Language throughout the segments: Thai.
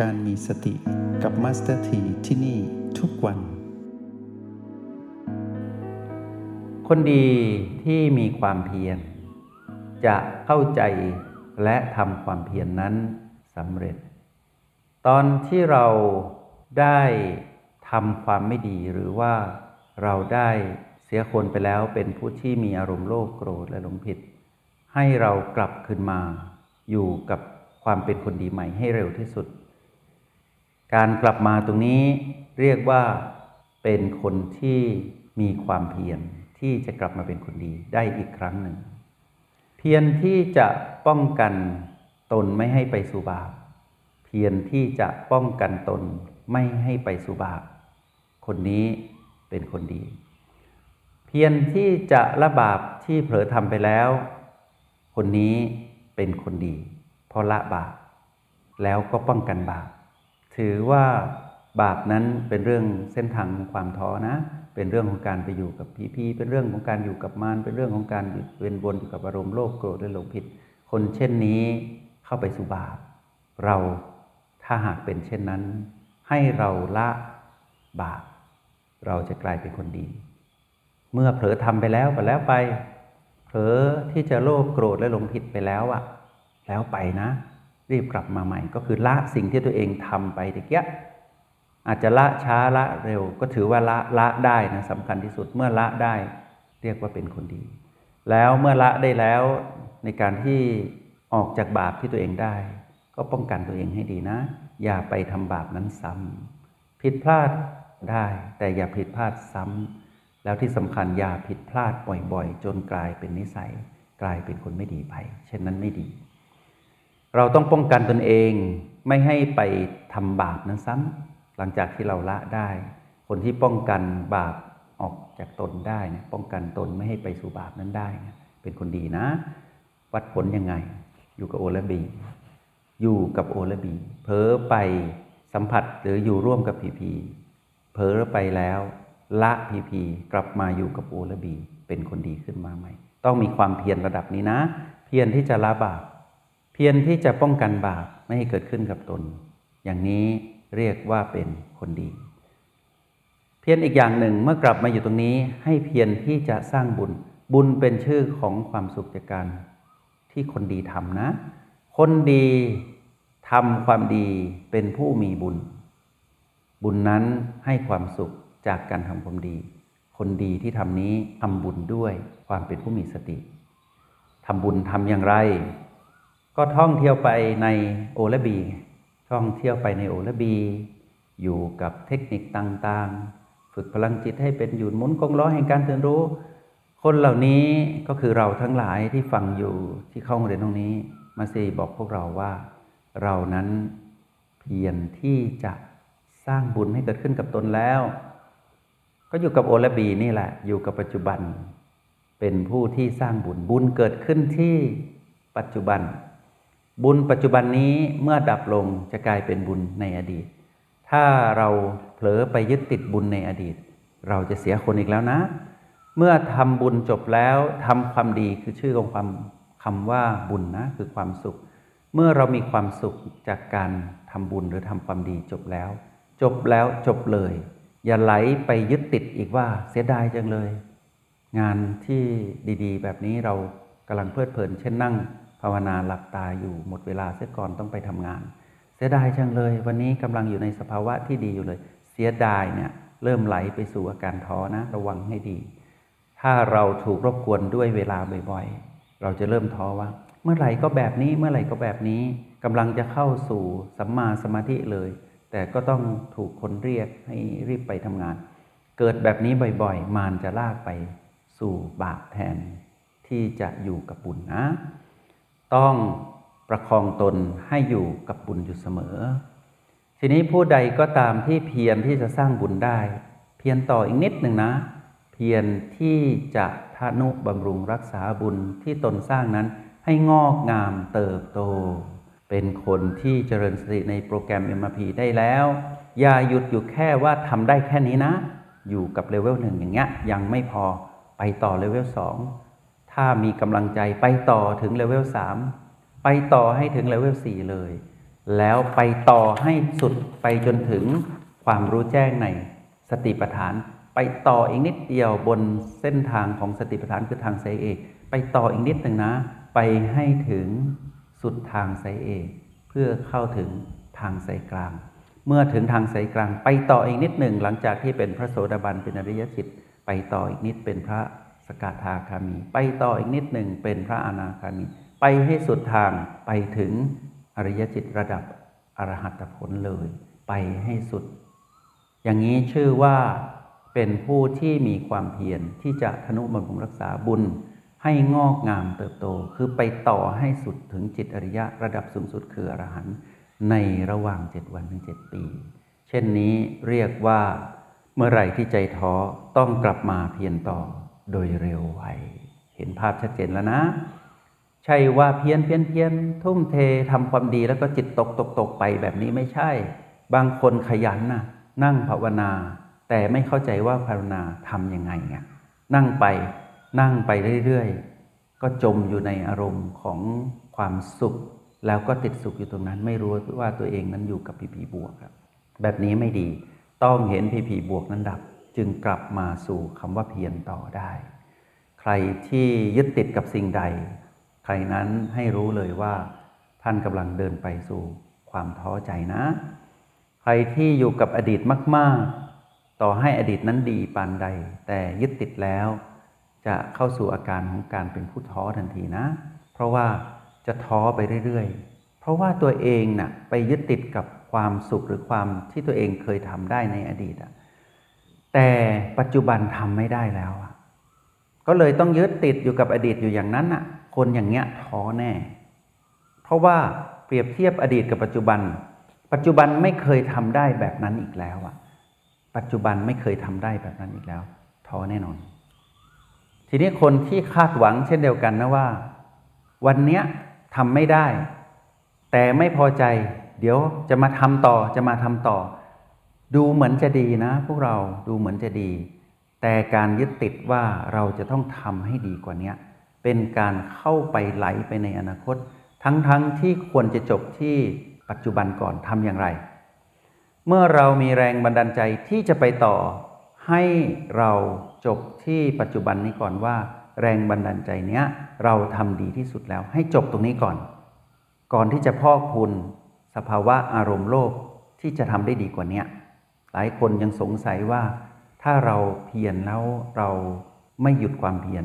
การมีสติกับมาสเตอร์ทีที่นี่ทุกวัน คนดีที่มีความเพียร จะเข้าใจและทำความเพียรนั้นสำเร็จ ตอนที่เราได้ทำความไม่ดีหรือว่าเราได้เสียคนไปแล้วเป็นผู้ที่มีอารมณ์โลภโกรธและหลงผิด ให้เรากลับคืนมาอยู่กับความเป็นคนดีใหม่ให้เร็วที่สุด การกลับมาตรงนี้เรียกว่าเป็นคนที่มีความเพียรที่จะกลับมาเป็นคนดีได้อีกครั้งหนึ่ง เพียรที่จะป้องกันตนไม่ให้ไปสู่บาปเพียรที่จะป้องกันตนไม่ให้ไปสู่บาปคนนี้เป็นคนดี เพียรที่จะละบาปที่เผลอทำไปแล้ว คนนี้เป็นคนดีเพราะละบาปแล้วก็ป้องกันบาป ถือว่าบาปนั้นเป็นเรื่องเส้นทางความท้อนะ เป็นเรื่องของการไปอยู่กับพีพีเป็นเรื่องของการอยู่กับมารเป็นเรื่องของการเวียนวนอยู่กับอารมณ์โลภโกรธและหลงผิด คนเช่นนี้เข้าไปสู่บาป เราถ้าหากเป็นเช่นนั้น ให้เราละบาป เราจะกลายเป็นคนดี เมื่อเผลอทำไปแล้วก็แล้วไป เผลอที่จะโลภโกรธและหลงผิดไปแล้วอะแล้วไปนะ รีบกลับมาใหม่ ก็คือละสิ่งที่ตัวเองทำไปตะเกียอาจจะละช้าละเร็ว ก็ถือว่าละละได้นะสำคัญที่สุดเมื่อละได้ เรียกว่าเป็นคนดี แล้วเมื่อละได้แล้วในการที่ออกจากบาปที่ตัวเองได้ ก็ป้องกันตัวเองให้ดีนะ อย่าไปทำบาปนั้นซ้ำผิดพลาดได้ แต่อย่าผิดพลาดซ้ำแล้วที่สำคัญอย่าผิดพลาดบ่อยๆ จนกลายเป็นนิสัย กลายเป็นคนไม่ดีไป เช่นนั้นไม่ดี เราต้องป้องกันตนเองไม่ให้ไปทำบาปนั้นซ้ำหลังจากที่เราละได้ คนที่ป้องกันบาปออกจากตนได้นี่ยป้องกันตนไม่ให้ไปสู่บาปนั้นได้เนี่ยเป็นคนดีนะ วัดผลยังไง อยู่กับโอและบี อยู่กับโอและบีเผลอไปสัมผัสหรืออยู่ร่วมกับพีพีเผลอไปแล้ว ละพีพีกลับมาอยู่กับโอและบี เป็นคนดีขึ้นมาใหม่ ต้องมีความเพียรระดับนี้นะ เพียรที่จะละบาป พียรที่จะป้องกันบาปไม่ให้เกิดขึ้นกับตน อย่างนี้เรียกว่าเป็นคนดี เพียรอีกอย่างหนึ่งเมื่อกลับมาอยู่ตรงนี้ ให้เพียรที่จะสร้างบุญ บุญเป็นชื่อของความสุขจากการที่คนดีทำนะ คนดีทำความดีเป็นผู้มีบุญ บุญนั้นให้ความสุขจากการทำความดี คนดีที่ทำนี้ทำบุญด้วยความเป็นผู้มีสติทำบุญทำอย่างไร ก็ท่องเที่ยวไปในโอและบี ท่องเที่ยวไปในโอและบี อยู่กับเทคนิคต่างๆ ฝึกพลังจิตให้เป็นหยุดหมุนกงล้อแห่งการเตือนรู้ คนเหล่านี้ก็คือเราทั้งหลายที่ฟังอยู่ที่เข้าเรียนตรงนี้ มาซีบอกพวกเราว่า เรานั้นเพียรที่จะสร้างบุญให้เกิดขึ้นกับตนแล้ว ก็อยู่กับโอและบีนี่แหละ อยู่กับปัจจุบัน เป็นผู้ที่สร้างบุญบุญเกิดขึ้นที่ปัจจุบัน บุญปัจจุบันนี้เมื่อดับลงจะกลายเป็นบุญในอดีต ถ้าเราเผลอไปยึดติดบุญในอดีต เราจะเสียคนอีกแล้วนะ เมื่อทำบุญจบแล้วทำความดีคือชื่อของความคำว่าบุญนะคือความสุข เมื่อเรามีความสุขจากการทำบุญหรือทำความดีจบแล้ว จบแล้วจบเลย อย่าไหลไปยึดติดอีกว่าเสียดายจังเลย งานที่ดีๆ แบบนี้เรากำลังเพลิดเพลินเช่นนั่ง ภาวนาหลับตาอยู่หมดเวลาเสียก่อนต้องไปทำงาน เสียดายจังเลย วันนี้กำลังอยู่ในสภาวะที่ดีอยู่เลย เสียดายเนี่ยเริ่มไหลไปสู่อาการท้อนะ ระวังให้ดี ถ้าเราถูกรบกวนด้วยเวลาบ่อยๆ เราจะเริ่มท้อว่า เมื่อไหร่ก็แบบนี้เมื่อไหร่ก็แบบนี้กำลังจะเข้าสู่สัมมาสมาธิเลย แต่ก็ต้องถูกคนเรียกให้รีบไปทำงาน เกิดแบบนี้บ่อยๆ มารจะลากไปสู่บาปแทนที่จะอยู่กับบุญนะ ต้องประคองตนให้อยู่กับบุญอยู่เสมอ ทีนี้ผู้ใดก็ตามที่เพียรที่จะสร้างบุญได้ เพียรต่ออีกนิดหนึ่งนะ เพียรที่จะทานุบำรุงรักษาบุญที่ตนสร้างนั้นให้งอกงามเติบโต เป็นคนที่เจริญสติในโปรแกรม MRP ได้แล้ว อย่าหยุดอยู่แค่ว่าทำได้แค่นี้นะ อยู่กับเลเวลหนึ่งอย่างเงี้ยยังไม่พอไปต่อเลเวลสอง ถ้ามีกำลังใจไปต่อถึงเลเวล3ไปต่อให้ถึงเลเวล4เลย แล้วไปต่อให้สุดไปจนถึงความรู้แจ้งในสติปัฏฐาน ไปต่ออีกนิดเดียวบนเส้นทางของสติปัฏฐานคือทางไซเอกไปต่ออีกนิดหนึ่งนะ ไปให้ถึงสุดทางไซเอกเพื่อเข้าถึงทางไซกลาง เมื่อถึงทางไซกลาง ไปต่ออีกนิดหนึ่งหลังจากที่เป็นพระโสดาบันเป็นอริยจิต ไปต่ออีกนิดเป็นพระ สกทาคามี ไปต่ออีกนิดหนึ่งเป็นพระอนาคามี ไปให้สุดทางไปถึงอริยจิตระดับอรหัตผลเลย ไปให้สุด อย่างนี้ชื่อว่าเป็นผู้ที่มีความเพียรที่จะทนุบำรุงรักษาบุญ ให้งอกงามเติบโต คือไปต่อให้สุดถึงจิตอริยะระดับสูงสุดคืออรหันต์ในระหว่างเจ็ดวันถึงเจ็ดปี เช่นนี้เรียกว่าเมื่อไหร่ที่ใจท้อต้องกลับมาเพียรต่อ โดยเร็วไวเห็นภาพชัดเจนแล้วนะ ใช่ว่าเพี้ยนเพี้ยนเพี้ยนทุ่มเททำความดีแล้วก็จิตตกตกตกไปแบบนี้ไม่ใช่ บางคนขยันนะนั่งภาวนา แต่ไม่เข้าใจว่าภาวนาทำยังไงไงนั่งไปนั่งไปเรื่อยๆ ก็จมอยู่ในอารมณ์ของความสุข แล้วก็ติดสุขอยู่ตรงนั้น ไม่รู้ว่าตัวเองนั้นอยู่กับผีผีบวกครับ แบบนี้ไม่ดีต้องเห็นผีผีบวกนั้นดับ จึงกลับมาสู่คำว่าเพียรต่อได้ ใครที่ยึดติดกับสิ่งใด ใครนั้นให้รู้เลยว่า ท่านกำลังเดินไปสู่ความท้อใจนะ ใครที่อยู่กับอดีตมาก ๆ ต่อให้อดีตนั้นดีปานใด แต่ยึดติดแล้ว จะเข้าสู่อาการของการเป็นผู้ท้อทันทีนะ เพราะว่าจะท้อไปเรื่อย ๆ เพราะว่าตัวเองนะ่ะไปยึดติดกับความสุขหรือความที่ตัวเองเคยทำได้ในอดีตอะ แต่ปัจจุบันทำไม่ได้แล้วก็เลยต้องยึดติดอยู่กับอดีตอยู่อย่างนั้นน่ะ คนอย่างเงี้ยท้อแน่ เพราะว่าเปรียบเทียบอดีตกับปัจจุบัน ปัจจุบันไม่เคยทำได้แบบนั้นอีกแล้วอะปัจจุบันไม่เคยทำได้แบบนั้นอีกแล้วท้อแน่นอน ทีนี้คนที่คาดหวังเช่นเดียวกันนะว่า วันเนี้ยทำไม่ได้ แต่ไม่พอใจ เดี๋ยวจะมาทำต่อจะมาทำต่อ ดูเหมือนจะดีนะ พวกเราดูเหมือนจะดี แต่การยึดติดว่าเราจะต้องทำให้ดีกว่านี้เป็นการเข้าไปไหลไปในอนาคต ทั้งๆทที่ควรจะจบที่ปัจจุบันก่อนทำอย่างไร เมื่อเรามีแรงบันดาลใจที่จะไปต่อ ให้เราจบที่ปัจจุบันนี้ก่อนว่า แรงบันดาลใจเนี้ยเราทำดีที่สุดแล้ว ให้จบตรงนี้ก่อน ก่อนที่จะพอกพูนสภาวะอารมณ์โลภที่จะทำได้ดีกว่านี้ หลายคนยังสงสัยว่าถ้าเราเพียรแล้วเราไม่หยุดความเพียร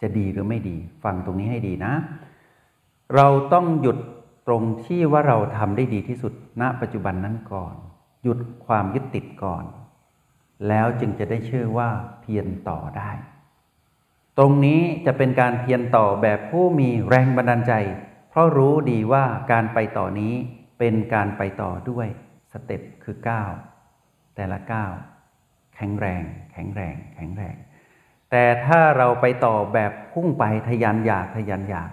จะดีหรือไม่ดี ฟังตรงนี้ให้ดีนะ เราต้องหยุดตรงที่ว่าเราทำได้ดีที่สุดณ ปัจจุบันนั้นก่อน หยุดความยึดติดก่อน แล้วจึงจะได้ชื่อว่าเพียรต่อได้ ตรงนี้จะเป็นการเพียรต่อแบบผู้มีแรงบันดาลใจ เพราะรู้ดีว่าการไปต่อนี้เป็นการไปต่อด้วยสเต็ปคือก้า แต่ละก้าวแข็งแรง แข็งแรง แข็งแรง แต่ถ้าเราไปต่อแบบพุ่งไปทยันอยากทยันอยาก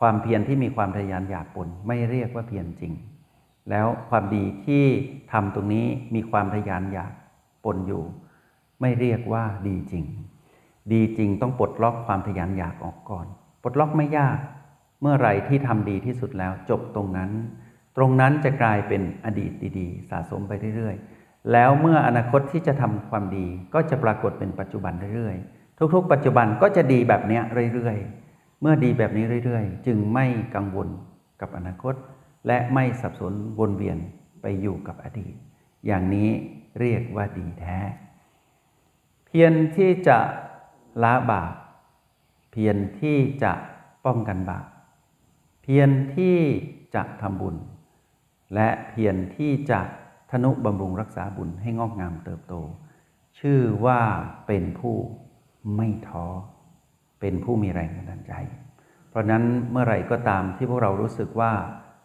ความเพียรที่มีความทยันอยากปนไม่เรียกว่าเพียรจริง แล้วความดีที่ทำตรงนี้มีความทยันอยากปนอยู่ ไม่เรียกว่าดีจริง ดีจริงต้องปลดล็อกความทยันอยากออกก่อนปลดล็อกไม่ยาก เมื่อไรที่ทำดีที่สุดแล้วจบตรงนั้น ตรงนั้นจะกลายเป็นอดีตดีๆ สะสมไปเรื่อยๆ แล้วเมื่ออนาคตที่จะทำความดีก็จะปรากฏเป็นปัจจุบันเรื่อยๆ ทุกๆ ปัจจุบันก็จะดีแบบนี้เรื่อยๆ เมื่อดีแบบนี้เรื่อยๆ จึงไม่กังวลกับอนาคต และไม่สับสนวนเวียนไปอยู่กับอดีต อย่างนี้เรียกว่าดีแท้ เพียรที่จะละบาปเพียรที่จะป้องกันบาปเพียรที่จะทำบุญ และเพียรที่จะ ทนุบำรุงรักษาบุญให้งอกงามเติบโต ชื่อว่าเป็นผู้ไม่ท้อ เป็นผู้มีแรงบันดาลใจ เพราะนั้นเมื่อไหร่ก็ตามที่พวกเรารู้สึกว่า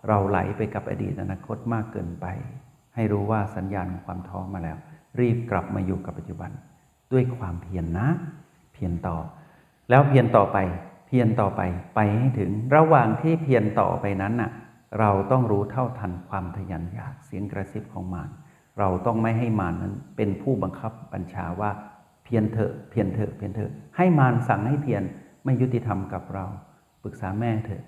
เราไหลไปกับอดีตอนาคตมากเกินไป ให้รู้ว่าสัญญาณของความท้อมาแล้ว รีบกลับมาอยู่กับปัจจุบัน ด้วยความเพียรนนะ เพียรต่อ แล้วเพียรต่อไป เพียรต่อไปไปให้ถึงระหว่างที่เพียรต่อไปนั้นน่ะ เราต้องรู้เท่าทันความทยันอยากเสียงกระซิบของมารเราต้องไม่ให้มารนั้นเป็นผู้บังคับบัญชาว่าเพียรเถอะเพียรเถอะเพียรเถอะให้มารสั่งให้เพียรไม่ยุติธรรมกับเราปรึกษาแม่เถอะ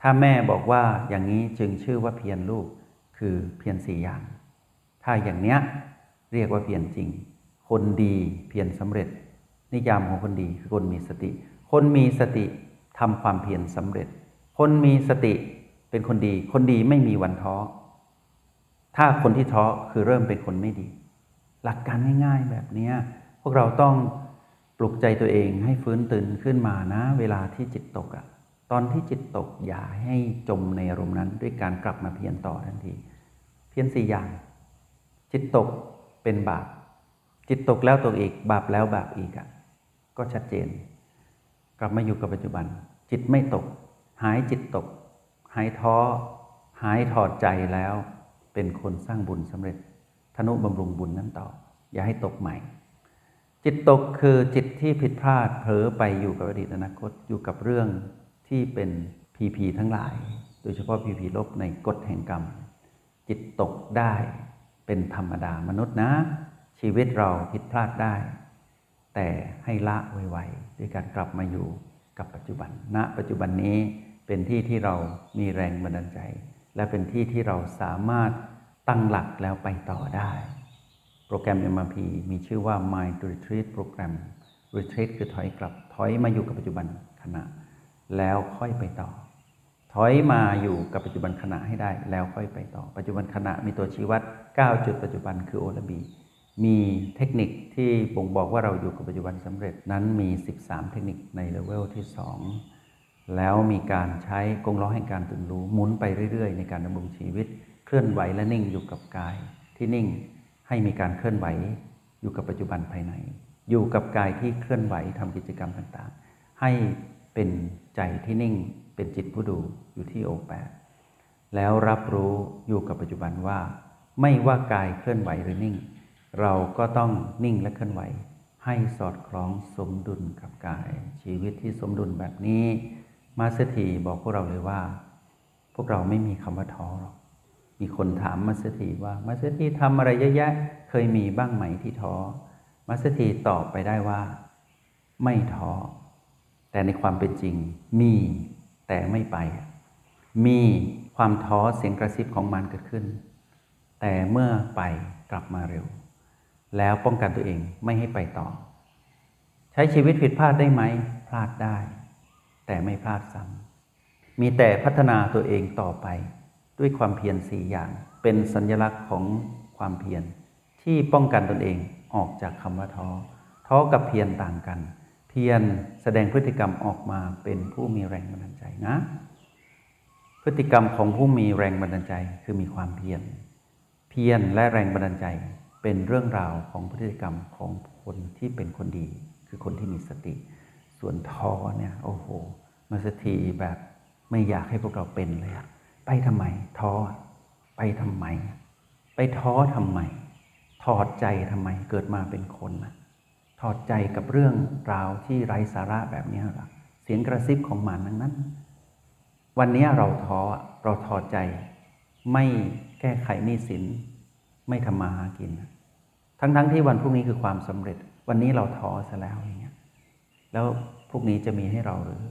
ถ้าแม่บอกว่าอย่างนี้จึงชื่อว่าเพียรลูกคือเพียรสี่อย่าง ถ้าอย่างเนี้ยเรียกว่าเพียรจริง คนดีเพียรสำเร็จ นิยามของคนดีคือคนมีสติ คนมีสติทำความเพียรสำเร็จ คนมีสติ เป็นคนดี คนดีไม่มีวันท้อ ถ้าคนที่ท้อคือเริ่มเป็นคนไม่ดี หลักการง่าย ๆ แบบนี้พวกเราต้องปลุกใจตัวเองให้ฟื้นตื่นขึ้นมานะ เวลาที่จิตตกอะตอนที่จิตตกอย่าให้จมในอารมณ์นั้น ด้วยการกลับมาเพียรต่อทันที เพียรสี่อย่าง จิตตกเป็นบาป จิตตกแล้วตกอีก บาปแล้วบาปอีกอะ ก็ชัดเจน กลับมาอยู่กับปัจจุบัน จิตไม่ตก หายจิตตก หายท้อ หายถอดใจแล้ว เป็นคนสร้างบุญสำเร็จธนุบำรุงบุญนั้นต่อ อย่าให้ตกใหม่ จิตตกคือจิตที่ผิดพลาดเผลอไปอยู่กับอดีตอนาคตอยู่กับเรื่องที่เป็นพีพีทั้งหลาย โดยเฉพาะพีพีลบในกฎแห่งกรรม จิตตกได้เป็นธรรมดามนุษย์นะ ชีวิตเราผิดพลาดได้ แต่ให้ละไวๆด้วยการกลับมาอยู่กับปัจจุบันณปัจจุบันนี้ เป็นที่ที่เรามีแรงบันดาลใจ และเป็นที่ที่เราสามารถตั้งหลักแล้วไปต่อได้ โปรแกรม MRP มีชื่อว่า Mind Retreat Program Retreat คือถอยกลับ ถอยมาอยู่กับปัจจุบันขณะ แล้วค่อยไปต่อ ถอยมาอยู่กับปัจจุบันขณะให้ได้ แล้วค่อยไปต่อ ปัจจุบันขณะมีตัวชี้วัด 9 จุดปัจจุบันคือโอละบีมีเทคนิคที่บ่งบอกว่าเราอยู่กับปัจจุบันสำเร็จนั้นมี 13 เทคนิคในเลเวลที่ 2 แล้วมีการใช้กงล้อแห่งการตื่นรู้หมุนไปเรื่อย ๆ ในการดำรงชีวิต เคลื่อนไหวและนิ่งอยู่กับกาย ที่นิ่งให้มีการเคลื่อนไหว อยู่กับปัจจุบันภายใน อยู่กับกายที่เคลื่อนไหวทำกิจกรรมต่างๆ ให้เป็นใจที่นิ่งเป็นจิตผู้ดูอยู่ที่โอแปดแล้วรับรู้อยู่กับปัจจุบันว่า ไม่ว่ากายเคลื่อนไหวหรือนิ่ง เราก็ต้องนิ่งและเคลื่อนไหว ให้สอดคล้องสมดุลกับกาย ชีวิตที่สมดุลแบบนี้ มาสเตีบอกพวกเราเลยว่า พวกเราไม่มีคำว่าท้อหรอก มีคนถามมาสเตีว่ามาสเตีทำอะไรเยอะแยะเคยมีบ้างไหมที่ท้อมาสเตีตอบไปได้ว่า ไม่ท้อแต่ในความเป็นจริงมีแต่ไม่ไป มีความท้อเสียงกระซิบของมันเกิดขึ้น แต่เมื่อไปกลับมาเร็ว แล้วป้องกันตัวเองไม่ให้ไปต่อ ใช้ชีวิตผิดพลาดได้ไหมพลาดได้ แต่ไม่พลาดซ้ำมีแต่พัฒนาตัวเองต่อไป ด้วยความเพียรสี่อย่าง เป็นสัญลักษณ์ของความเพียรที่ป้องกันตนเองออกจากคำว่าท้อท้อกับเพียรต่างกัน เพียรแสดงพฤติกรรมออกมาเป็นผู้มีแรงบันดาลใจนะ พฤติกรรมของผู้มีแรงบันดาลใจคือมีความเพียรเพียรและแรงบันดาลใจเป็นเรื่องราวของพฤติกรรมของคนที่เป็นคนดี คือคนที่มีสติ ส่วนท้อเนี่ยโอ้โหมาสถีแบบไม่อยากให้พวกเราเป็นเลยอะไปทำไมท้อไปทำไม ไปท้อทำไม ถอดใจทำไมเกิดมาเป็นคนนะถอดใจกับเรื่องราวที่ไร้สาระแบบนี้หรอเสียงกระซิบของมันนั้นนั้น วันนี้เราท้อเราถอดใจ ไม่แก้ไขหนี้สิน ไม่ทำมาหากิน ทั้งๆทที่วันพรุ่งนี้คือความสำเร็จ วันนี้เราท้อซะแล้วอย่างเงี้ย แล้วพรุ่งนี้จะมีให้เราหรือ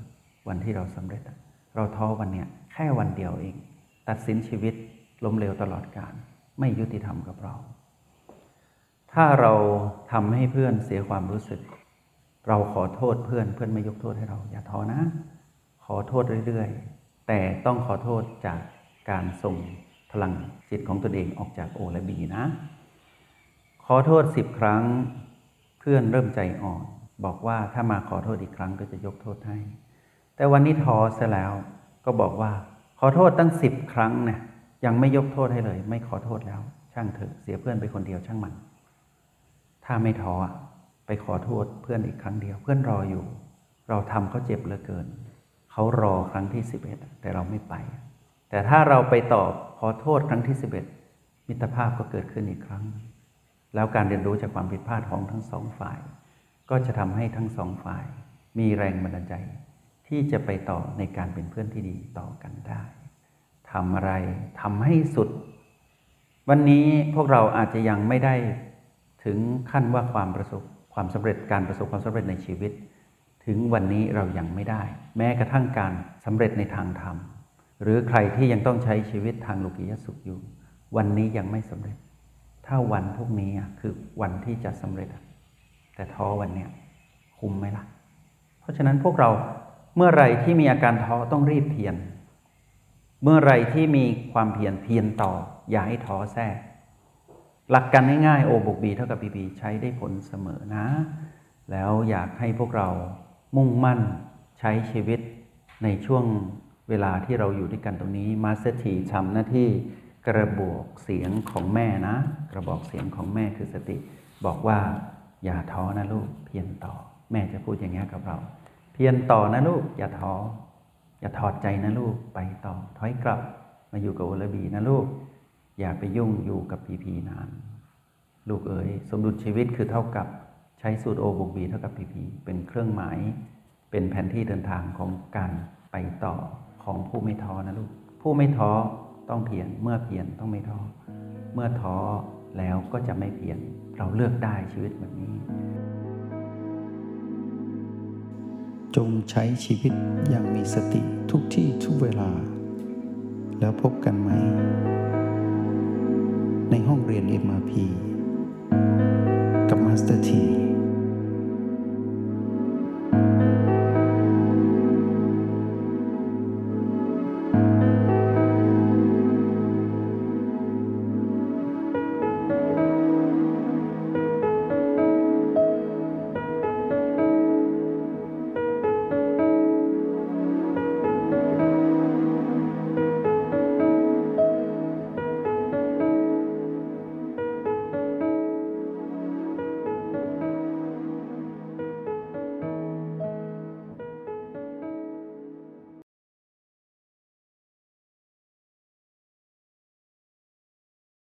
วันที่เราสำเร็จ เราท้อวันเนี้ยแค่วันเดียวเอง ตัดสินชีวิตล้มเหลวตลอดการ ไม่ยุติธรรมกับเรา ถ้าเราทำให้เพื่อนเสียความรู้สึก เราขอโทษเพื่อนเพื่อนไม่ยกโทษให้เรา อย่าท้อนะ ขอโทษเรื่อยๆ แต่ต้องขอโทษจากการส่งพลังจิตของตนเองออกจากโอและบีนะ ขอโทษสิบครั้ง เพื่อนเริ่มใจอ่อน บอกว่าถ้ามาขอโทษอีกครั้งก็จะยกโทษให้ แต่วันนี้ท้อซะแล้วก็บอกว่า ขอโทษตั้งสิบครั้งเนี่ยยังไม่ยกโทษให้เลย ไม่ขอโทษแล้ว ช่างเถอะเสียเพื่อนไปคนเดียวช่างมัน ถ้าไม่ท้อไปขอโทษเพื่อนอีกครั้งเดียว เพื่อนรออยู่ เราทำเขาเจ็บเหลือเกินเขารอครั้งที่สิบเอ็ดแต่เราไม่ไป แต่ถ้าเราไปตอบขอโทษครั้งที่สิบเอ็ดมิตรภาพก็เกิดขึ้นอีกครั้ง แล้วการเรียนรู้จากความผิดพลาดของทั้งสองฝ่าย ก็จะทำให้ทั้งสองฝ่าย มีแรงบันดาลใจ ที่จะไปต่อในการเป็นเพื่อนที่ดีต่อกันได้ทำอะไรทำให้สุด วันนี้พวกเราอาจจะยังไม่ได้ถึงขั้นว่าความประสบความสำเร็จการประสบความสำเร็จในชีวิต ถึงวันนี้เรายังไม่ได้ แม้กระทั่งการสำเร็จในทางธรรม หรือใครที่ยังต้องใช้ชีวิตทางโลกียสุขอยู่ วันนี้ยังไม่สำเร็จ ถ้าวันพวกนี้คือวันที่จะสำเร็จ แต่ท้อวันเนี้ยคุ้มไหมล่ะ เพราะฉะนั้นพวกเราเมื่อไรที่มีอาการท้อต้องรีบเพียรเมื่อไรที่มีความเพียรเพียรต่อ อย่าให้ท้อแทรกหลักการง่ายๆ O บวก B เท่ากับ PP ใช้ได้ผลเสมอนะ แล้วอยากให้พวกเรามุ่งมั่นใช้ชีวิตในช่วงเวลาที่เราอยู่ด้วยกันตรงนี้มาสเตอร์ทีทำหน้าที่กระบอกเสียงของแม่นะ กระบอกเสียงของแม่คือสติ บอกว่า อย่าท้อนะลูก เพียรต่อ แม่จะพูดอย่างนี้กับเรา เพียรต่อนะลูก อย่าท้ออย่าถอดใจนะลูกไปต่อถอยกลับ มาอยู่กับโอลบีนะลูก อย่าไปยุ่งอยู่กับพีพีนาน ลูกเอ๋ยสมดุลชีวิตคือเท่ากับใช้สูตรโอบวกบีเท่ากับพีพีเป็นเครื่องหมาย เป็นแผนที่เดินทางของการไปต่อของผู้ไม่ท้อนะลูก ผู้ไม่ท้อต้องเพียรเมื่อเพียรต้องไม่ท้อเมื่อท้อ แล้วก็จะไม่เปลี่ยนเราเลือกได้ชีวิตแบบนี้ จงใช้ชีวิตอย่างมีสติทุกที่ทุกเวลา แล้วพบกันใหม่ ในห้องเรียน MRP กับมาสเตอร์ที